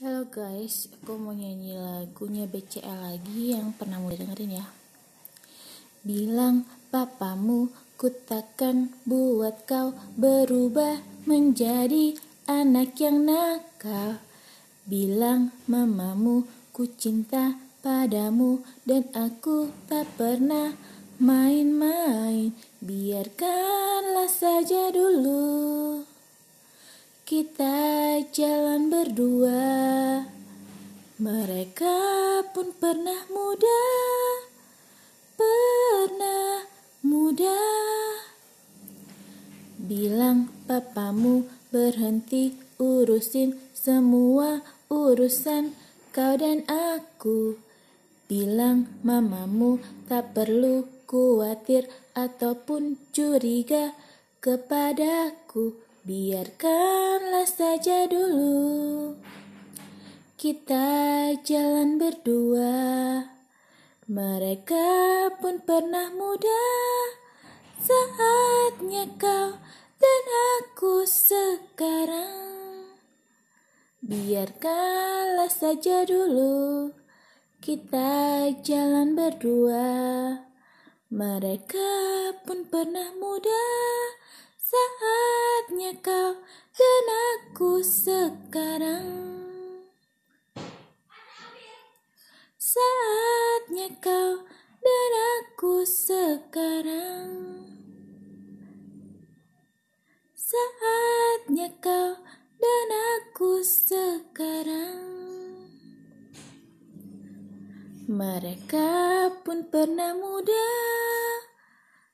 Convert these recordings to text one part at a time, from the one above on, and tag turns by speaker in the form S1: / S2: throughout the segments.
S1: Halo guys, aku mau nyanyi lagunya BCL lagi yang pernah mulai dengerin ya. Bilang papamu, ku takkan buat kau berubah menjadi anak yang nakal. Bilang mamamu, ku cinta padamu dan aku tak pernah main-main. Biarkanlah saja dulu kita jalan berdua. Mereka pun pernah muda, pernah muda. Bilang papamu berhenti urusin semua urusan kau dan aku. Bilang mamamu tak perlu khawatir ataupun curiga kepadaku Biarkanlah saja dulu kita jalan berdua. Mereka pun pernah muda saatnya kau dan aku sekarang. Biarkanlah saja dulu kita jalan berdua. Mereka pun pernah muda kau dan aku sekarang? Saatnya kau dan aku sekarang. Saatnya kau dan aku sekarang. Mereka pun pernah muda.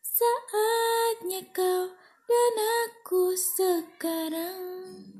S1: Saatnya kau dan aku sekarang